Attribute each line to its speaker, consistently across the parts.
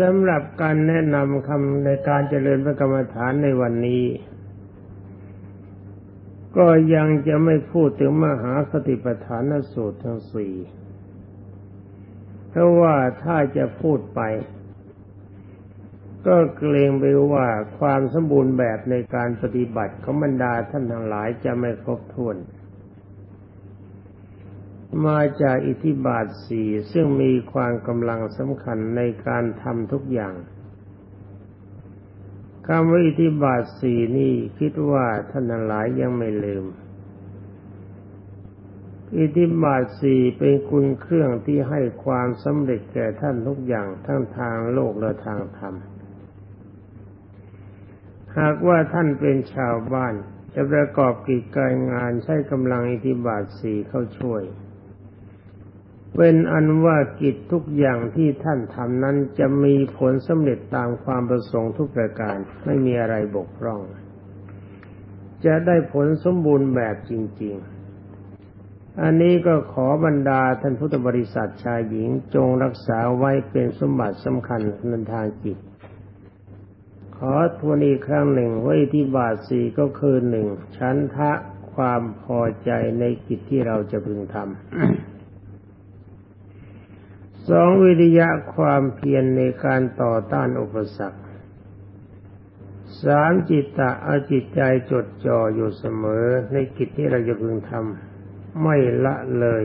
Speaker 1: สำหรับการแนะนำคำในการเจริญพระกรรมฐานในวันนี้ ก็ยังจะไม่พูดถึงมหาสติปัฏฐานสูตรทั้งสี่เพราะว่าถ้าจะพูดไป ก็เกรงไปว่าความสมบูรณ์แบบในการปฏิบัติของบรรดาท่านทั้งหลายจะไม่ครบถ้วน มาจากอิทธิบาทสี่ซึ่งมีความกำลังสำคัญในการทำทุกอย่างคำว่าอิทธิบาทสี่นี่คิดว่าท่านหลายยังไม่ลืม อิทธิบาทสี่เป็นคุณเครื่องที่ให้ความสำเร็จแก่ท่านทุกอย่างทั้งทางโลกและทางธรรม หากว่าท่านเป็นชาวบ้านจะประกอบกิจการงานใช้กำลังอิทธิบาทสี่เข้าช่วย เป็นอันว่ากิจทุกอย่างที่ท่านทำนั้นจะมีผลสำเร็จตามความประสงค์ทุกประการไม่มีอะไรบกพร่อง จะได้ผลสมบูรณ์แบบจริง ๆ อันนี้ก็ขอบรรดาท่านพุทธบริษัทชายหญิงจงรักษาไว้เป็นสมบัติสำคัญในทางจิต ขอทวนอีกครั้งหนึ่งว่าอิทธิบาทสี่ก็คือหนึ่งชั้นทะความพอใจในกิจที่เราจะพึงทำ สองวิริยะความเพียรในการต่อต้านอุปสรรคสามจิตตะเอาจิตใจจดจ่ออยู่เสมอ ในกิจที่เราจะพึงทำไม่ละเลย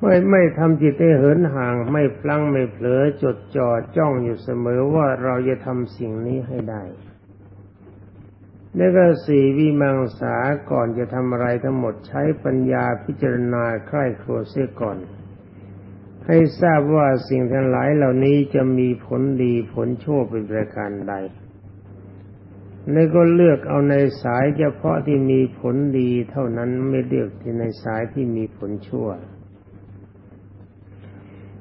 Speaker 1: ไม่ไม่ทำจิตให้เหินห่าง ไม่พลั้งไม่เผลอจดจ่อจ้องอยู่เสมอว่าเราจะทำสิ่งนี้ให้ได้แล้วก็สี่วิมังสาก่อนจะทำอะไรทั้งหมดใช้ปัญญาพิจารณาใคร่ครัวเสียก่อน ให้ทราบว่าสิ่งทั้งหลายเหล่านี้จะมีผลดีผลชั่วเป็นประการใดแล้วก็เลือกเอาในสายเฉพาะที่มีผลดีเท่านั้นไม่เลือกที่ในสายที่มีผลชั่ว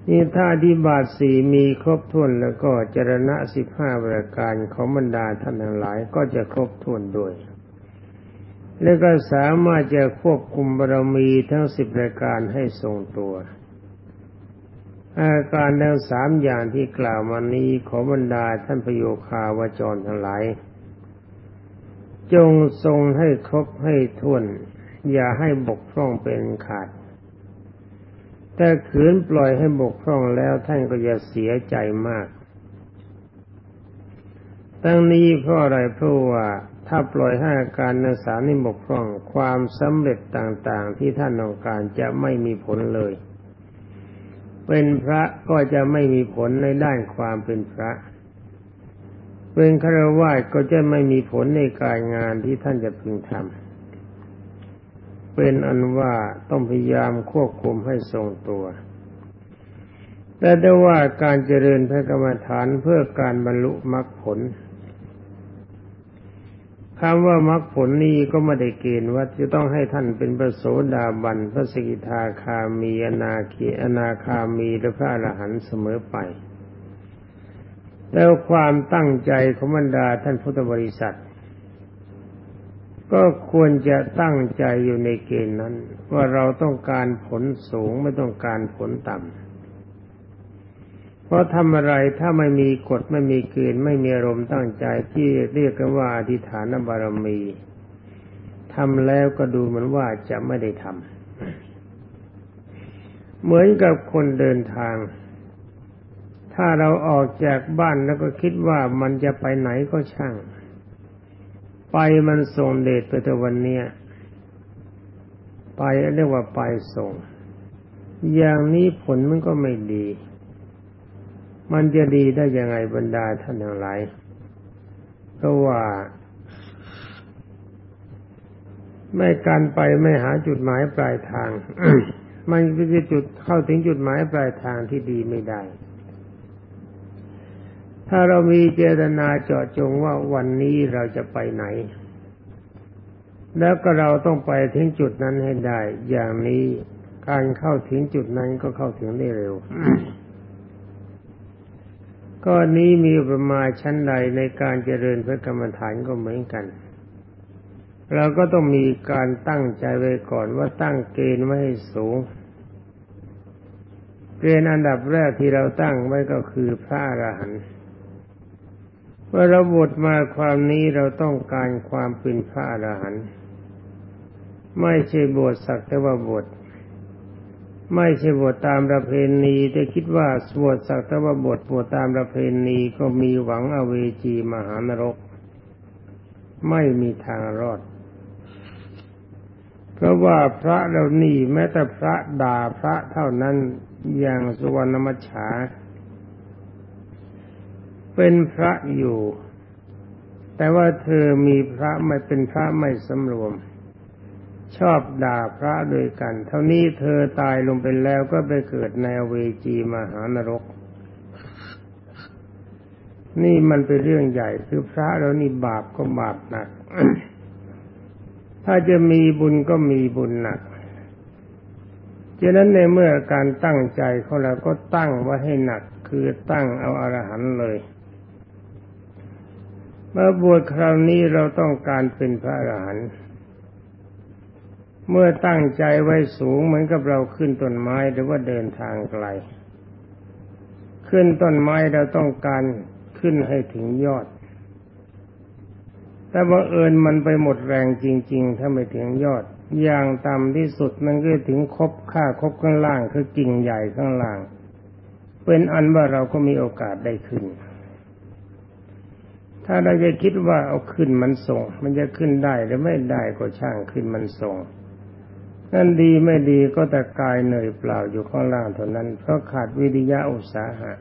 Speaker 1: นี่ถ้าดีบาทสี่มีครบถ้วนแล้วก็จรณะสิบห้าประการของบรรดาท่านทั้งหลายก็จะครบถ้วนด้วย แล้วก็สามารถจะควบคุมบารมีทั้งสิบประการให้ทรงตัว อาการทั้งสามอย่างที่กล่าวมานี้ขอบรรดาท่านพโยคาวจรทั้งหลาย จงทรงให้ครบให้ท่วนอย่าให้บกพร่องเป็นขาด แต่ขืนปล่อยให้บกพร่องแล้วท่านก็จะเสียใจมาก ตั้งนี้เพราะอะไรเพราะว่าถ้าปล่อยให้อาการในสามนี้บกพร่องความสำเร็จต่างๆ ที่ท่านต้องการจะไม่มีผลเลย เป็นพระก็จะไม่มีผลในด้านความเป็นพระ เป็นฆราวาสก็จะไม่มีผลในการงานที่ท่านจะพึงทำเป็นอันว่าต้องพยายามควบคุมให้ทรงตัว แต่ได้ว่าการเจริญพระกรรมฐานเพื่อการบรรลุมรรคผล คำว่ามรรคผลนี้ก็ไม่ได้เกณฑ์ว่าจะต้องให้ท่านเป็นพระโสดาบันพระสกิทาคามีอนาคีอนาคามีและพระอรหันต์เสมอไปแล้วความตั้งใจของบรรดาท่านพุทธบริษัท ก็ควรจะตั้งใจอยู่ในเกณฑ์นั้น ว่าเราต้องการผลสูงไม่ต้องการผลต่ำ เพราะทำอะไรถ้าไม่มีกฎไม่มีเกณฑ์ไม่มีอารมณ์ตั้งใจที่เรียกกันว่าอธิฐานบารมีทำแล้วก็ดูเหมือนว่าจะไม่ได้ทำเหมือนกับคนเดินทาง ถ้าเราออกจากบ้านแล้วก็คิดว่ามันจะไปไหนก็ช่าง ไปมันส่งเดชไปแต่วันเนี้ยไปเรียกว่าไปส่ง อย่างนี้ผลมันก็ไม่ดี มันจะดีได้ยังไงบรรดาท่านทั้งหลายเพราะว่า ไม่การไปไม่หาจุดหมายปลายทางมันจะจุดเข้าถึงจุดหมายปลายทางที่ดีไม่ได้ ถ้าเรามีเจตนาเจาะจงว่าวันนี้เราจะไปไหน แล้วก็เราต้องไปถึงจุดนั้นให้ได้ อย่างนี้การเข้าถึงจุดนั้นก็เข้าถึงได้เร็ว ก็นี้มีประมาณชั้นใดในการเจริญพระกรรมฐานก็เหมือนกัน เราก็ต้องมีการตั้งใจไว้ก่อนว่าตั้งเกณฑ์ไว้ให้สูงเกกณฑ์อันดับแรกที่เราตั้งไว้ก็คือพระอรหันต์เมื่อเราบทมาความนี้เราต้องการความเป็นพระอรหันต์ไม่ใช่บวชสักแต่ว่าบวช ไม่ใช่บวชตามประเพณีแต่คิดว่าบวชสักต่ว่าบวชบวชตามประเพณีก็มีหวังอเวจีมหานรก ไม่มีทางรอด เพราะว่าพระเรานี่แม้แต่พระด่าพระเท่านั้นอย่างสุวรรณมัชชา เป็นพระอยู่ แต่ว่าเธอมีพระไม่เป็นพระไม่สำรวม ชอบด่าพระด้วยกัน เท่านี้เธอตายลงไปแล้วก็ไปเกิดในเวจีมหานรก นี่มันเป็นเรื่องใหญ่คือพระแล้วนี่บาปก็บาปหนัก ถ้าจะมีบุญก็มีบุญหนักฉะนั้นในเมื่อการตั้งใจของเราก็ตั้งไว้ให้หนักคือตั้งเอาอารหันต์เลยเมื่อบวชคราวนี้เราต้องการเป็นพระอรหันต์ เมื่อตั้งใจไว้สูงเหมือนกับเราขึ้นต้นไม้หรือว่าเดินทางไกล ขึ้นต้นไม้เราต้องการขึ้นให้ถึงยอด แต่บังเอิญมันไปหมดแรงจริง ๆ ถ้าไม่ถึงยอด อย่างต่ำที่สุดมันก็ถึงคบค่าคบข้างล่างคือกิ่งใหญ่ข้างล่าง เป็นอันว่าเราก็มีโอกาสได้ขึ้น ถ้าเราจะคิดว่าเอาขึ้นมันส่ง มันจะขึ้นได้หรือไม่ได้ก็ช่างขึ้นมันส่ง นั่นดีไม่ดีก็แต่กายเหนื่อยเปล่าอยู่ข้างล่างเท่านั้น เพราะขาดวิริยะอุตสาหะ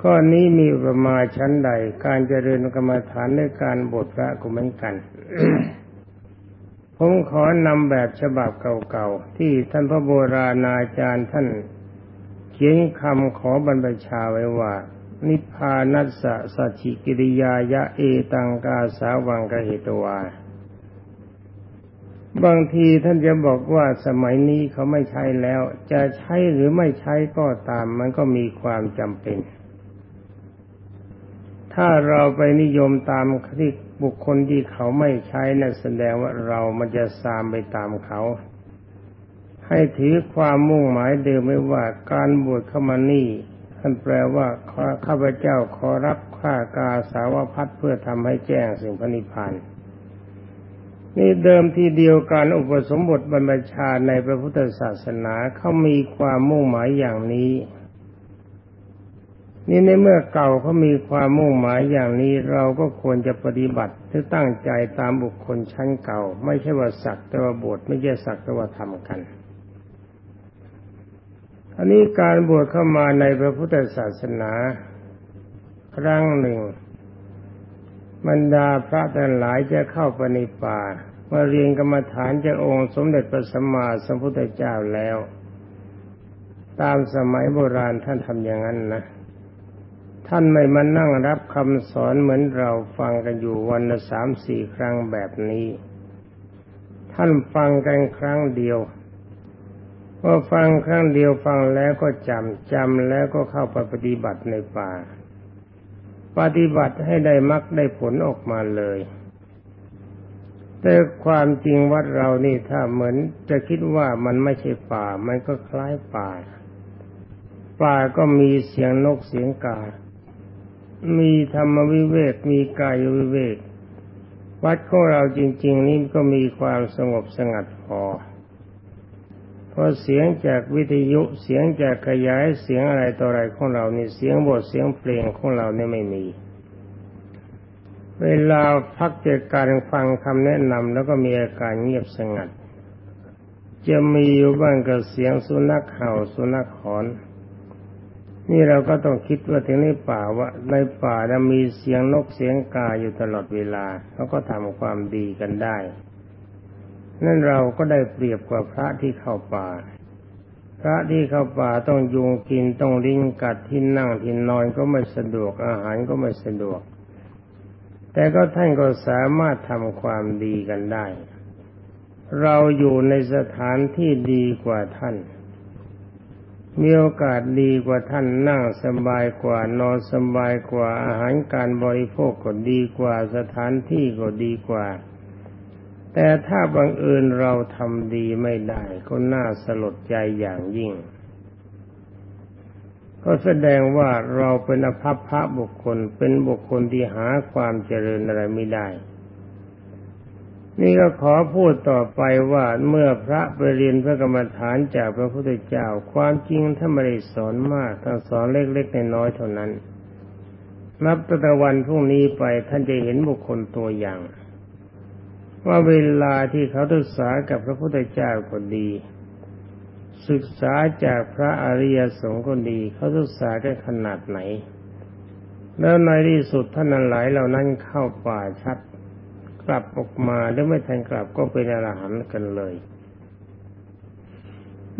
Speaker 1: ข้อนี้มีประมาชั้นใด การเจริญกรรมฐานในการบทพระก็เหมือนกัน ผมขอนำแบบฉบับเก่าๆ ที่ท่านพระโบราณอาจารย์ท่านเขียนคำขอบรรพชาไว้ว่า นิพพานัสสะสัจิกิริยายะเอตังกาสาวังกเหตวา บางทีท่านจะบอกว่าสมัยนี้เขาไม่ใช้แล้ว จะใช้หรือไม่ใช้ก็ตาม มันก็มีความจำเป็น ถ้าเราไปนิยมตามที่บุคคลที่เขาไม่ใช้นั่นแสดงว่าเรามันจะซามไปตามเขา ให้ถือความมุ่งหมายเดิมไว้ว่าการบวชเข้ามานี่ท่านแปลว่าข้าพเจ้าขอรับข้ากาสาวพัดเพื่อทำให้แจ้งสิ่งพระนิพพาน นี่เดิมทีเดียวการอุปสมบทบรรพชาในพระพุทธศาสนาเขามีความมุ่งหมายอย่างนี้ นี่ในเมื่อเก่าเขามีความมุ่งหมายอย่างนี้ เราก็ควรจะปฏิบัติหรือตั้งใจตามบุคคลชั้นเก่า ไม่ใช่ว่าสักแต่ว่าบทไม่ใช่สักแต่ว่าทำกันอันนี้การบวชเข้ามาในพระพุทธศาสนา ครั้งหนึ่งบรรดาพระทั้งหลายจะเข้าไปในป่า มาเรียนกรรมฐานจากองค์สมเด็จพระสัมมาสัมพุทธเจ้าแล้ว ตามสมัยโบราณท่านทำอย่างนั้นนะ ท่านไม่มานั่งรับคำสอนเหมือนเราฟังกันอยู่วันละสามสี่ครั้งแบบนี้ ท่านฟังกันครั้งเดียวพอฟังครั้งเดียวฟังแล้วก็จำจำแล้วก็เข้าไปปฏิบัติในป่า ปฏิบัติให้ได้มรรคได้ผลออกมาเลย แต่ความจริงวัดเรานี่ถ้าเหมือนจะคิดว่ามันไม่ใช่ป่า มันก็คล้ายป่า ป่าก็มีเสียงนกเสียงกา มีธรรมวิเวก มีกายวิเวก วัดของเราจริง ๆ นี่ก็มีความสงบสงัดพอ เพราะเสียงจากวิทยุเสียงจากขยายเสียงอะไรต่ออะไรของเรานี่เสียงบทเสียงเพลงของเราเนี่ยไม่มี เวลาพักจากการฟังคำแนะนำแล้วก็มีอาการเงียบสงัด จะมีอยู่บ้างกับเสียงสุนัขเห่าสุนัขหอน นี่เราก็ต้องคิดว่าถึงในป่าว่าในป่าจะมีเสียงนกเสียงกาอยู่ตลอดเวลาเขาก็ทำความดีกันได้ นั่นเราก็ได้เปรียบกว่าพระที่เข้าป่า พระที่เข้าป่าต้องยุงกินต้องลิงกัดที่นั่งที่นอนก็ไม่สะดวกอาหารก็ไม่สะดวก แต่ก็ท่านก็สามารถทำความดีกันได้ เราอยู่ในสถานที่ดีกว่าท่าน มีโอกาสดีกว่าท่านนั่งสบายกว่านอนสบายกว่าอาหารการบริโภคก็ดีกว่าสถานที่ก็ดีกว่า แต่ถ้าบังเอิญเราทำดีไม่ได้ ก็น่าสลดใจอย่างยิ่ง ก็แสดงว่าเราเป็นอภัพพระบุคคลเป็นบุคคลที่หาความเจริญอะไรไม่ได้ นี่ก็ขอพูดต่อไปว่าเมื่อพระไปเรียนพระกรรมฐานจากพระพุทธเจ้า ความจริงท่านไม่ได้สอนมากท่านสอนเล็กๆน้อยเท่านั้น นับตั้งแต่วันพรุ่งนี้ไปท่านจะเห็นบุคคลตัวอย่าง ว่าเวลาที่เขาศึกษากับพระพุทธเจ้าก็ดี ศึกษาจากพระอริยสงฆ์ก็ดีเขาศึกษากันขนาดไหน แล้วในที่สุดท่านนั้นหลายเหล่านั้นเข้าป่าชัด กลับออกมาแล้วไม่ทันกลับก็เป็นอรหันต์กันเลย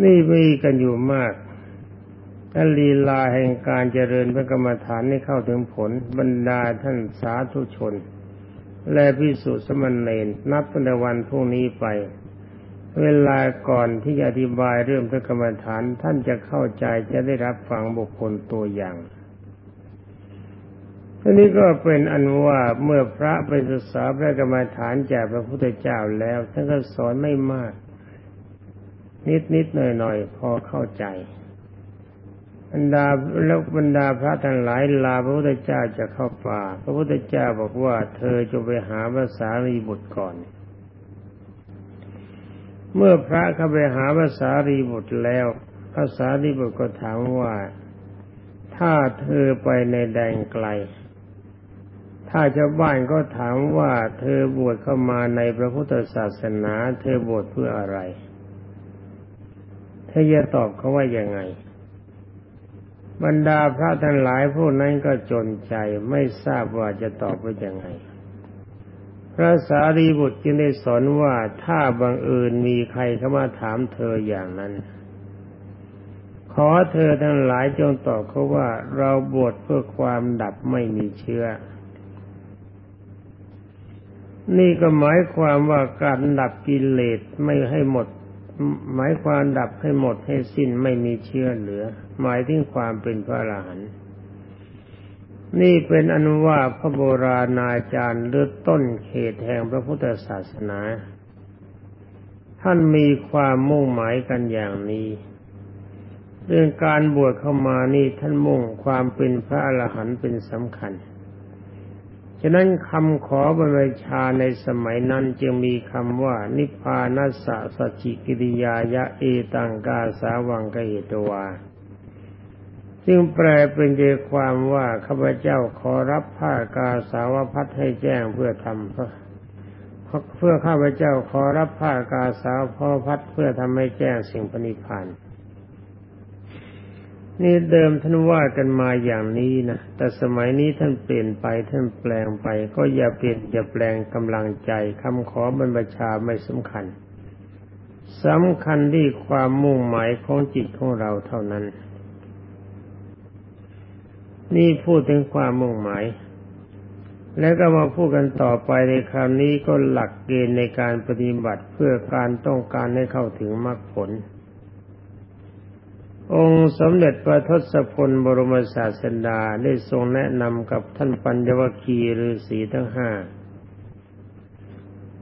Speaker 1: นี่มีกันอยู่มากถ้าลีลาแห่งการเจริญพระกรรมฐานให้เข้าถึงผล บรรดาท่านสาธุชน และพิสุสมณเณรนับตั้งแต่วันพรุ่งนี้ไป เวลาก่อนที่จะอธิบายเรื่องพระกรรมฐานท่านจะเข้าใจจะได้รับฟังบุคคลตัวอย่างทีนี้ก็เป็นอันว่าเมื่อพระไปศึกษาพระกรรมฐานจากพระพุทธเจ้าแล้วท่านก็สอนไม่มาก นิดนิดหน่อยหน่อยพอเข้าใจบรรดาแล้วบรรดาพระทั้งหลายลาพระพุทธเจ้าจะเข้าป่า พระพุทธเจ้าบอกว่า เธอจะไปหาภาษารีบุตรก่อน เมื่อพระเข้าไปหาภาษารีบุตรแล้วภาษารีบุตรก็ถามว่า ถ้าเธอไปในแดนไกล ถ้าชาวบ้านก็ถามว่าเธอบวชเข้ามาในพระพุทธศาสนา เธอบวชเพื่ออะไรเธอจะตอบเขาว่ายังไง บรรดาพระทั้งหลายผู้นั้นก็จนใจไม่ทราบว่าจะตอบว่ายังไง ระสารีบุตรจึงได้สอนว่าถ้าบังเอิญมีใครเข้ามาถามเธออย่างนั้น ขอเธอทั้งหลายจงตอบเขาว่าเราบวชเพื่อความดับไม่มีเชื้อ นี่ก็หมายความว่าการดับกิเลสไม่ให้หมด หมายความดับให้หมดให้สิ้นไม่มีเชื้อเหลือ หมายถึงความเป็นพระอรหันต์ นี่เป็นอนุว่าพระโบราณอาจารย์เลือต้นเขตแห่งพระพุทธศาสนา ท่านมีความมุ่งหมายกันอย่างนี้ เรื่องการบวชเข้ามานี่ท่านมุ่งความเป็นพระอรหันต์เป็นสำคัญ ฉะนั้นคำขอบรรชาในสมัยนั้นจึงมีคำว่า นิพพานัสสะสจิกิริยายะเอตังกาสาวังกเหตวา จึงแปลเป็นใจความว่าข้าพเจ้าขอรับผ้ากาสาวพัดให้แจ้งเพื่อทำเพื่อข้าพเจ้าขอรับผ้ากาสาวพอพัดเพื่อทำให้แจ้งสิ่งปณิพันธ์นี่เดิมท่านว่ากันมาอย่างนี้นะ แต่สมัยนี้ท่านเปลี่ยนไปท่านแปลงไป ก็อย่าเปลี่ยนอย่าแปลงกำลังใจคำขอบรรพชาไม่สำคัญสำคัญที่ความมุ่งหมายของจิตของเราเท่านั้น นี่พูดถึงความมุ่งหมาย แล้วก็มาพูดกันต่อไปในคราวนี้ก็หลักเกณฑ์ในการปฏิบัติเพื่อการต้องการให้เข้าถึงมรรคผล องค์สมเด็จพระทศพลบรมศาสดาได้ทรงแนะนำกับท่านปัญญวคีฤาษีทั้งห้า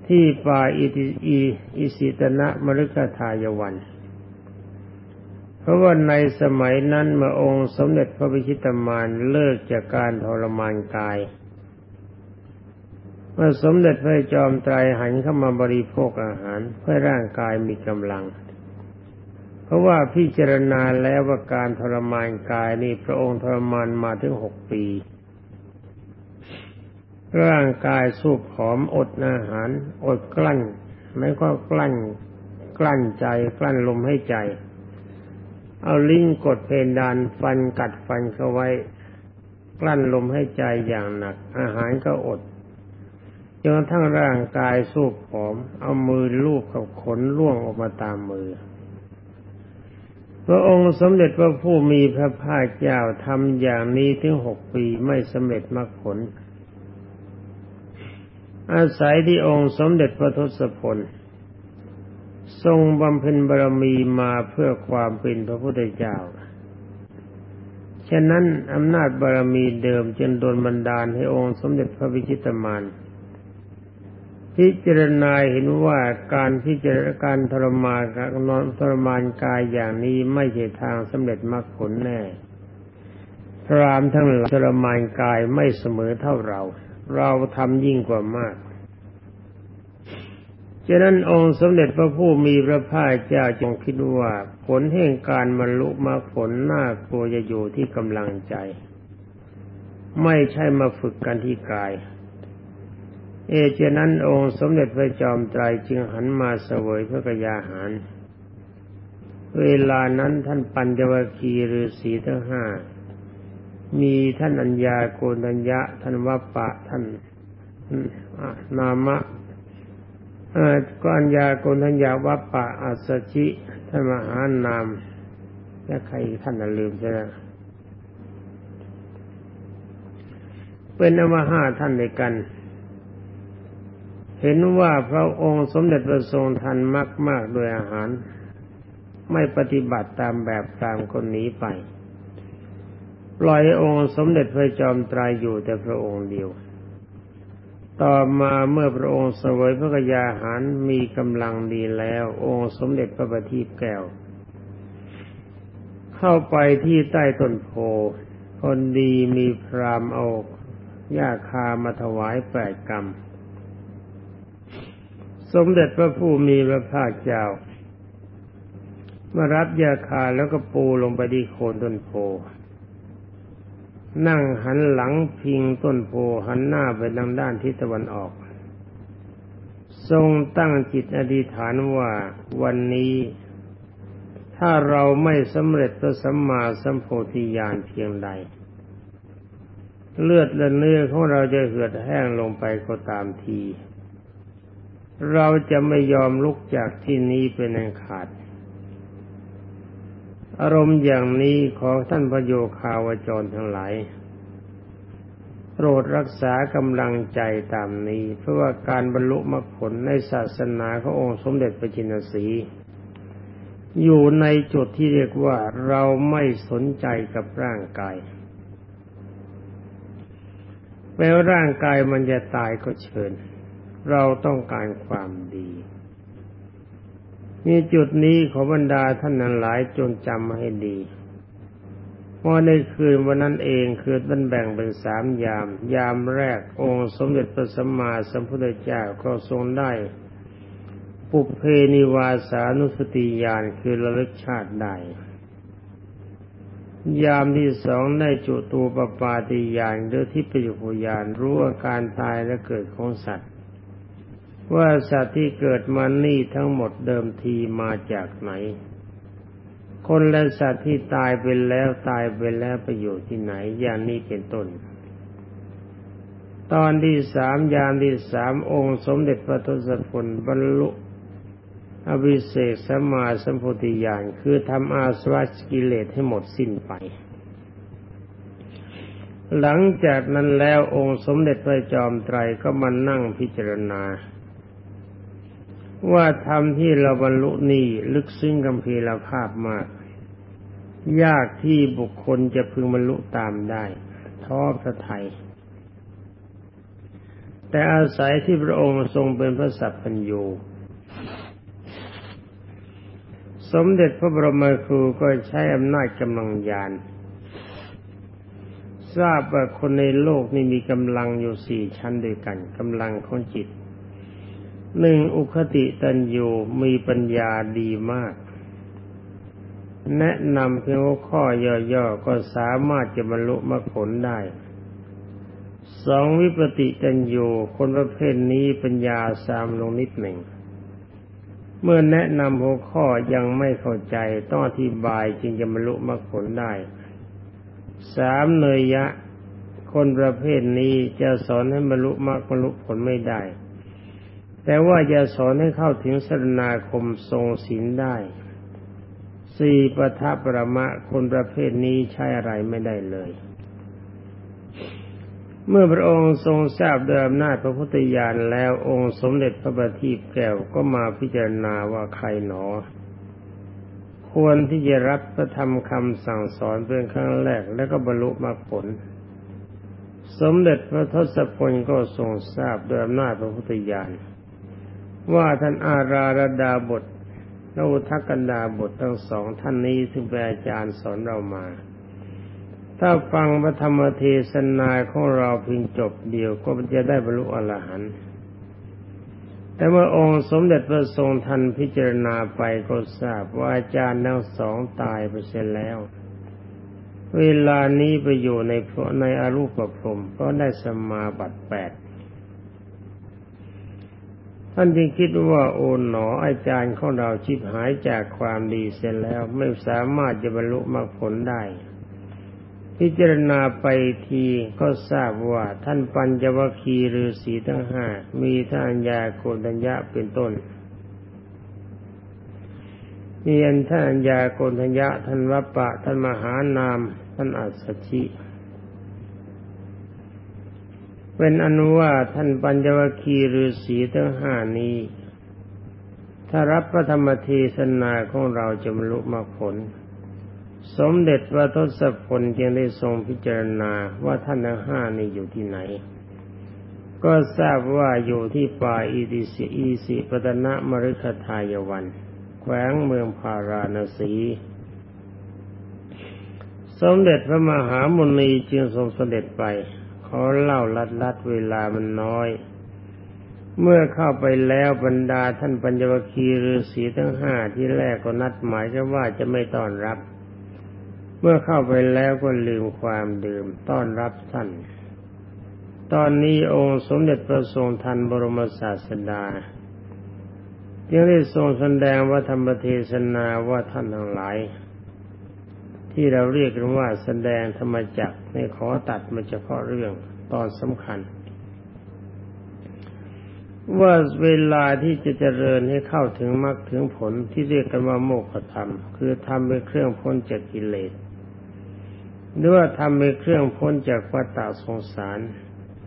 Speaker 1: ที่ป่าอิติอิสิตนะมฤคทายวัน ราะว่าในสมัยนั้นเมื่อองค์สมเด็จพระพิชิตมารเลิกจากการทรมานกาย เมื่อสมเด็จพระจอมไตรหันเข้ามาบริโภคอาหารเพื่อร่างกายมีกำลัง เพราะว่าพิจารณาแล้วว่าการทรมานกายนี่พระองค์ทรมานมาถึงหกปี ร่างกายสูบผอมอดอาหาร อดกลั้น ไม่ก็กลั้น กลั้นใจกลั้นลมให้ใจ เอาลิ้นกดเพดานฟันกัดฟันเข้าไว้ กลั้นลมให้ใจอย่างหนัก อาหารก็อดจนทั่งร่างกายสูบผอม เอามือลูบกับขนล่วงออกมาตามมือ พระองค์สมเด็จพระผู้มีพระภาคเจ้าทำอย่างนี้ถึงหกปีไม่สำเร็จมรรคผล อาศัยที่องค์สมเด็จพระทศพล ทรงบำเพ็ญบารมีมาเพื่อความเป็นพระพุทธเจ้า ฉะนั้นอำนาจบารมีเดิมจึงโดนบันดาลให้องค์สมเด็จพระวิชิตมารพิจารณาเห็นว่าการพิจารณาการทรมานกนอนทรมานกายอย่างนี้ไม่ใช่ทางสำเร็จมรรคผลแน่ พรามทั้งหลายทรมานกายไม่เสมอเท่าเรา เราทำยิ่งกว่ามาก ฉะนั้นองค์สมเด็จพระผู้มีพระภาคเจ้าจงคิดว่า ผลแห่งการบรรลุมาผลน่ากลัวจะอยู่ที่กำลังใจ ไม่ใช่มาฝึกกันที่กาย เอเจนั้นองค์สมเด็จพระจอมไตรจึงหันมาเสวยพระกยาหาร เวลานั้นท่านปัญจวัคคีย์ฤาษีทั้งห้ามีท่านอัญญาโกนัญญะ ท่านวัปปะท่านนามะ ก้อนยาโกนัญญาวัปปะอัสชิท่านมหานามและใครท่านลืมใช่ไหมเป็นอมห้าท่านในกัน เห็นว่าพระองค์สมเด็จพระทรงทันมากมากโดยอาหาร ไม่ปฏิบัติตามแบบตามคนนี้ไป ปล่อยองค์สมเด็จพระจอมตรายอยู่แต่พระองค์เดียว ต่อมาเมื่อพระองค์เสวยพระกยาหารมีกำลังดีแล้ว องค์สมเด็จพระบัณฑิตแก้ว เข้าไปที่ใต้ต้นโพคนดีมีพรามเอาหญ้าคามาถวายแปดกรรม สมเด็จพระผู้มีพระภาคเจ้ามารับยาคาแล้วก็ปูลงไปที่โคนต้นโพ นั่งหันหลังพิงต้นโพหันหน้าไปทางด้านทิศตะวันออก ทรงตั้งจิตอธิษฐานว่าวันนี้ ถ้าเราไม่สำเร็จพระสัมมาสัมโพธิญาณเพียงใด เลือดและเนื้อของเราจะเหือดแห้งลงไปก็ตามที เราจะไม่ยอมลุกจากที่นี้เป็นอันขาด อารมณ์อย่างนี้ของท่านพระโยคาวจรทั้งหลายโปรดรักษากำลังใจตามนี้ เพราะว่าการบรรลุมรรคผลในศาสนาขององค์สมเด็จพระจินสีอยู่ในจุดที่เรียกว่าเราไม่สนใจกับร่างกายแม้ร่างกายมันจะตายก็เชิญ เราต้องการความดี นี่จุดนี้ขอบรรดาท่านนั้นหลายจงจำให้ดีเพราะในคืนวันนั้นเองคือมันแบ่งเป็นสามยาม ยามแรกองค์สมเด็จพระสัมมาสัมพุทธเจ้าก็ทรงได้ ปุเพนิวาสานุสติญาณคือระลึกชาติได้ยามที่สองได้จุตูปปาติญาณหรือทิพยุญาณรู้อาการตายและเกิดของสัตว์ ว่าสัตว์ที่เกิดมานี่ทั้งหมดเดิมทีมาจากไหน คนและสัตว์ที่ตายไปแล้วตายไปแล้วไปอยู่ที่ไหน อย่างนี้เป็นต้น ตอนที่สามยามที่สามองค์สมเด็จพระทศพลบรรลุอภิเศกสมาสัมพุติญาณคือทำอาสวะกิเลสให้หมดสิ้นไป หลังจากนั้นแล้วองค์สมเด็จพระจอมไตรก็มานั่งพิจารณา ว่าธรรมที่เราบรรลุนี่ลึกซึ้งกำพีรภาพมาก ยากที่บุคคลจะพึงบรรลุตามได้ท้อพระไทย แต่อาศัยที่พระองค์ทรงเป็นพระสัพพัญญูสมเด็จพระบรมครูก็ใช้อำนาจกำลังยาน ทราบว่าคนในโลกนี้มีกำลังอยู่สี่ชั้นด้วยกันกำลังของจิต หนึ่งอุคติตันยูมีปัญญาดีมาก แนะนำเพียงข้อย่อๆก็สามารถจะบรรลุมรรคผลได้สองวิปติตันยูคนประเภทนี้ปัญญาสามลงนิดหนึ่ง เมื่อแนะนำหัวข้อยังไม่เข้าใจต้องอธิบายจึงจะบรรลุมรรคผลได้สามเนยยะ คนประเภทนี้จะสอนให้บรรลุมรรคบรรลุผลไม่ได้ แต่ว่าจะสอนให้เข้าถึงสรนาคมทรงศีลได้ สี่ปทัปรมะคนประเภทนี้ใช้อะไรไม่ได้เลย เมื่อพระองค์ทรงทราบโดยอำนาจพระพุทธญาณแล้วองค์สมเด็จพระบัณฑิตแก้วก็มาพิจารณาว่าใครหนอ ควรที่จะรับพระธรรมคำสั่งสอนเป็นครั้งแรกแล้วก็บรรลุมรรคผล สมเด็จพระทศพลก็ทรงทราบโดยอำนาจพระพุทธญาณ ว่าท่านอาราระดาบทและอุทกันดาบททั้งสองท่านนี้ซึ่งเป็นอาจารย์สอนเรามา ถ้าฟังพระธรรมเทศนาของเราเพียงจบเดียวก็จะได้บรรลุอรหันต์แต่เมื่อองค์สมเด็จพระทรงทันพิจารณาไปก็ทราบว่าอาจารย์ทั้งสองตายไปเสียแล้ว เวลานี้ไปอยู่ในในอรูปภพก็ได้สมาบัติแปด ท่านจึงคิดว่าโอ๋หนออาจารย์ของเราชิบหายจากความดีเสร็จแล้วไม่สามารถจะบรรลุมรรคผลได้ พิจารณาไปทีก็ทราบว่าท่านปัญจวคีฤาษีทั้งห้ามีท่านยาโกนัญญะเป็นต้นมีอันท่านยาโกนัญญะท่านวัปปะท่านมหานามท่านอัสสชิ เป็นอนุว่าท่านปัญจวคีฤาษีทั้งห้านี้ ถ้ารับพระธรรมเทศนาของเราจะบรรลุมรรคผล สมเด็จพระทศพลจึงได้ทรงพิจารณาว่าท่านทั้งห้านี้อยู่ที่ไหน ก็ทราบว่าอยู่ที่ป่าอีดิสีอีสิปตนะมฤคทายวัน แขวงเมืองพาราณสีสมเด็จพระมหามุนีจึงทรงเสด็จไป ขอเล่าลัดลัดเวลามันน้อย เมื่อเข้าไปแล้วบรรดาท่านปัญจวัคคีย์ฤาษีทั้งห้าที่แรกก็นัดหมายกันว่าจะไม่ต้อนรับ เมื่อเข้าไปแล้วก็ลืมความดื่มต้อนรับท่านตอนนี้องค์สมเด็จพระทรงทันบรมศาสดายังได้ทรงแสดงว่าธรรมเทศนาว่าท่านทั้งหลาย ที่เราเรียกกันว่าแสดงธรรมจักในขอตัดมาเฉพาะเรื่องตอนสำคัญ ว่าเวลาที่จะเจริญให้เข้าถึงมรรคถึงผลที่เรียกกันว่าโมกขธรรม คือทำเป็นเครื่องพ้นจากกิเลสหรือว่าทำเป็นเครื่องพ้นจากวัฏฏะสงสาร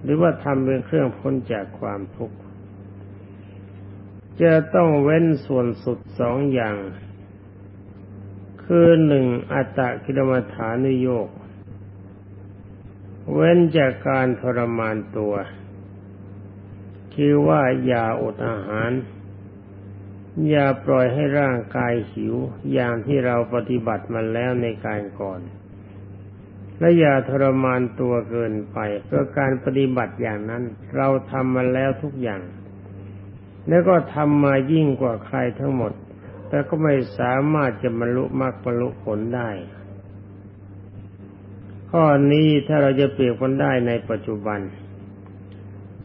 Speaker 1: หรือว่าทำเป็นเครื่องพ้นจากความทุกข์จะต้องเว้นส่วนสุดสองอย่าง คือหนึ่งอัตตะกิลมัฐานุโยก เว้นจากการทรมานตัว คือว่าอย่าอดอาหาร อย่าปล่อยให้ร่างกายหิว อย่างที่เราปฏิบัติมาแล้วในการก่อน และอย่าทรมานตัวเกินไป เพื่อการปฏิบัติอย่างนั้น เราทำมาแล้วทุกอย่าง แล้วก็ทำมายิ่งกว่าใครทั้งหมด แต่ก็ไม่สามารถจะบรรลุมรรคบรรลุผลได้ ข้อนี้ถ้าเราจะเปรียบกันได้ในปัจจุบัน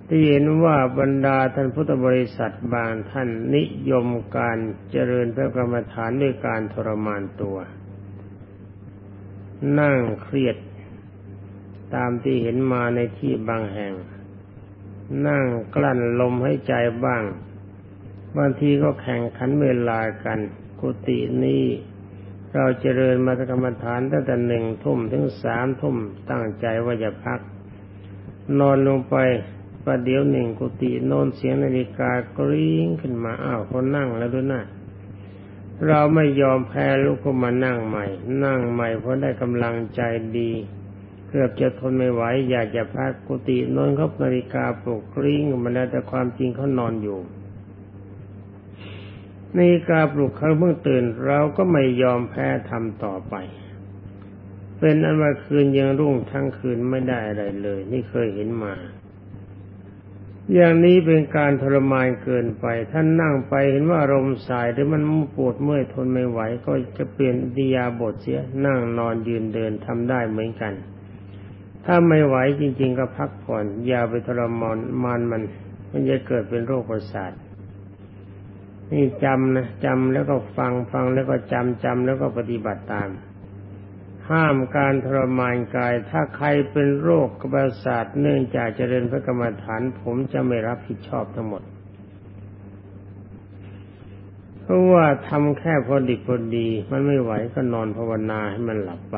Speaker 1: ที่เห็นว่าบรรดาท่านพุทธบริษัทบางท่านนิยมการเจริญพระกรรมฐานด้วยการทรมานตัว นั่งเครียดตามที่เห็นมาในที่บางแห่ง นั่งกลั้นลมให้ใจบ้าง บางทีก็แข่งขันเวลากัน กุฏินี้เราเจริญมาธรรมฐานตั้งแต่หนึ่งทุ่มถึงสามทุ่มตั้งใจว่าจะพัก นอนลงไปประเดี๋ยวหนึ่งกุฏิโนนเสียงนาฬิกากริ้งขึ้นมาอ้าวคนนั่งแล้วด้วยนะเราไม่ยอมแพ้ลุกขึ้นมานั่งใหม่ นั่งใหม่เพราะได้กำลังใจดีเกือบจะทนไม่ไหวอยากจะพักกุฏินอนเขานาฬิกาปลุกกริ้งมาแล้วแต่ความจริงเขานอนอยู่ นกาปลุกเขาเพิ่งตื่น เราก็ไม่ยอมแพ้ทำต่อไป เป็นอันว่าคืนยังรุ่งทั้งคืนไม่ได้อะไรเลย นี่เคยเห็นมา อย่างนี้เป็นการทรมานเกินไป ท่านนั่งไปเห็นว่าอารมสายหรือมันปวดเมื่อยทนไม่ไหว ก็จะเปลี่ยนดิยาบทเสีย นั่งนอนยืนเดินทำได้เหมือนกัน ถ้าไม่ไหวจริง ๆ ก็พักผ่อนอย่าไปทรมานมันมันมันจะเกิดเป็นโรคประสาท นี่จำนะจำแล้วก็ฟังฟังแล้วก็จำจำแล้วก็ปฏิบัติตาม ห้ามการทรมานกาย ถ้าใครเป็นโรคกระบาสาทเนื่องจากเจริญพระกรรมฐาน ผมจะไม่รับผิดชอบทั้งหมด เพราะว่าทำแค่พอดีพอดี มันไม่ไหวก็นอนภาวนาให้มันหลับไป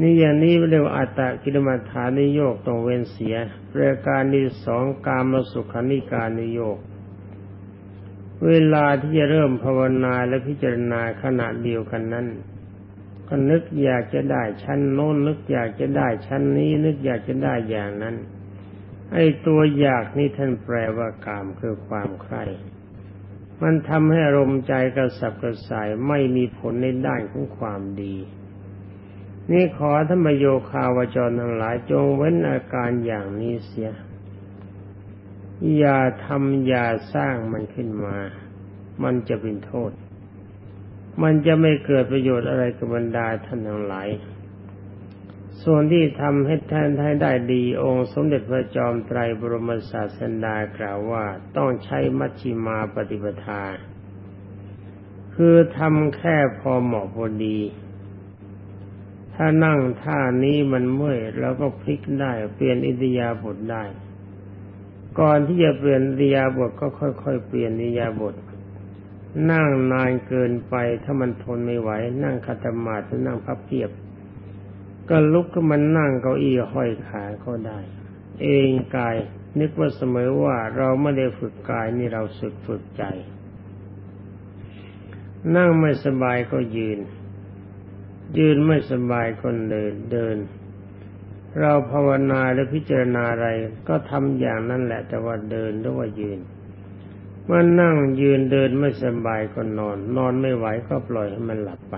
Speaker 1: นี่อย่างนี้เรียกว่าอัตตะกิลมัฐานิโยกต้องเว้นเสียเระการที่สองการมาสุขานิการนิโยก เวลาที่จะเริ่มภาวนาและพิจารณาขณะเดียวกันนั้น ก็นึกอยากจะได้ชั้นโน้นนึกอยากจะได้ชั้นนี้ นึกอยากจะได้อย่างนั้นไอ้ตัวอยากนี่ท่านแปลว่ากามคือความใคร่มันทำให้อารมณ์ใจกระสับกระส่ายไม่มีผลในด้านของความดี นี่ขอธรรมโยคาวจรทั้งหลายจงเว้นอาการอย่างนี้เสีย อย่าทำอย่าสร้างมันขึ้นมา มันจะเป็นโทษ มันจะไม่เกิดประโยชน์อะไรกับบรรดาท่านทั้งหลาย ส่วนที่ทำให้ท่านให้ได้ดีองค์สมเด็จพระจอมไตรบรมศาสดากล่าวว่าต้องใช้มัชชิมาปฏิปทา คือทำแค่พอเหมาะพอดีถ้านั่งท่านี้มันเมื่อยเราก็พลิกได้ เปลี่ยนอิริยาบถได้ ก่อนที่จะเปลี่ยนอิริยาบถก็ค่อยๆเปลี่ยนอิริยาบถนั่งนานเกินไปถ้ามันทนไม่ไหว นั่งคาตมาหรือนั่งพับเพียบ ก็ลุกขึ้นมานั่งเก้าอี้ห้อยขาก็ได้ เองกายนึกว่าเสมอว่าเราไม่ได้ฝึกกายนี่เราฝึกฝึกใจ นั่งไม่สบายก็ยืน ยืนไม่สบายก็เดินเดิน เราภาวนาและพิจารณาอะไร ก็ทำอย่างนั้นแหละ แต่ว่าเดินหรือว่ายืนเมื่อนั่งยืนเดินไม่สบายก็นอน นอนไม่ไหวก็ปล่อยให้มันหลับไป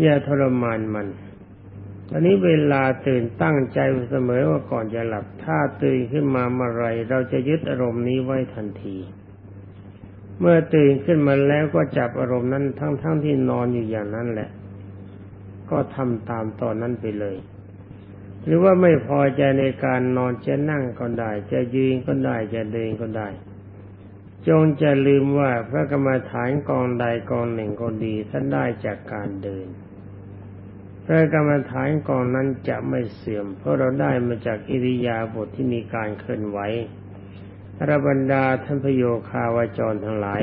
Speaker 1: อย่าทรมานมันตอนนี้เวลาตื่นตั้งใจเสมอว่าก่อนจะหลับ ถ้าตื่นขึ้นมาเมื่อไรเราจะยึดอารมณ์นี้ไว้ทันที เมื่อตื่นขึ้นมาแล้วก็จับอารมณ์นั้นทั้งๆทที่นอนอยู่อย่างนั้นแหละ ก็ทำตามตอนนั้นไปเลย หรือว่าไม่พอใจในการนอนจะนั่งก็ได้ จะยืนก็ได้จะเดินก็ได้ จงจะลืมว่าพระกรรมฐานกองใดกองหนึ่งก็ดีท่านได้จากการเดินพระกรรมฐานกองนั้นจะไม่เสื่อม เพราะเราได้มาจากอิริยาบถทที่มีการเคลื่อนไหวระบรรดาท่านพโยคาวาจรทั้งหลาย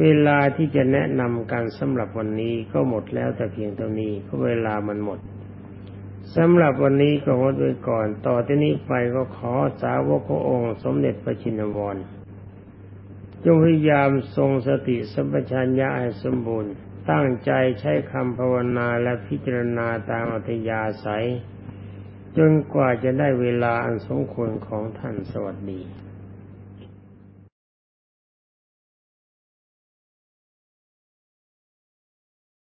Speaker 1: เวลาที่จะแนะนำกันสำหรับวันนี้ก็หมดแล้วแต่เพียงเท่านี้เพราะเวลามันหมด สำหรับวันนี้ก็งดไว้ก่อน ต่อที่นี้ไปก็ขอสาวกพระองค์ สมเด็จพระชินวรจงพยายามทรงสติสัมปชัญญะให้สมบูรณ์ ตั้งใจใช้คำภาวนาและพิจารณาตามอัธยาศัย จนกว่าจะได้เวลาอันสมควรของท่านสวัสดี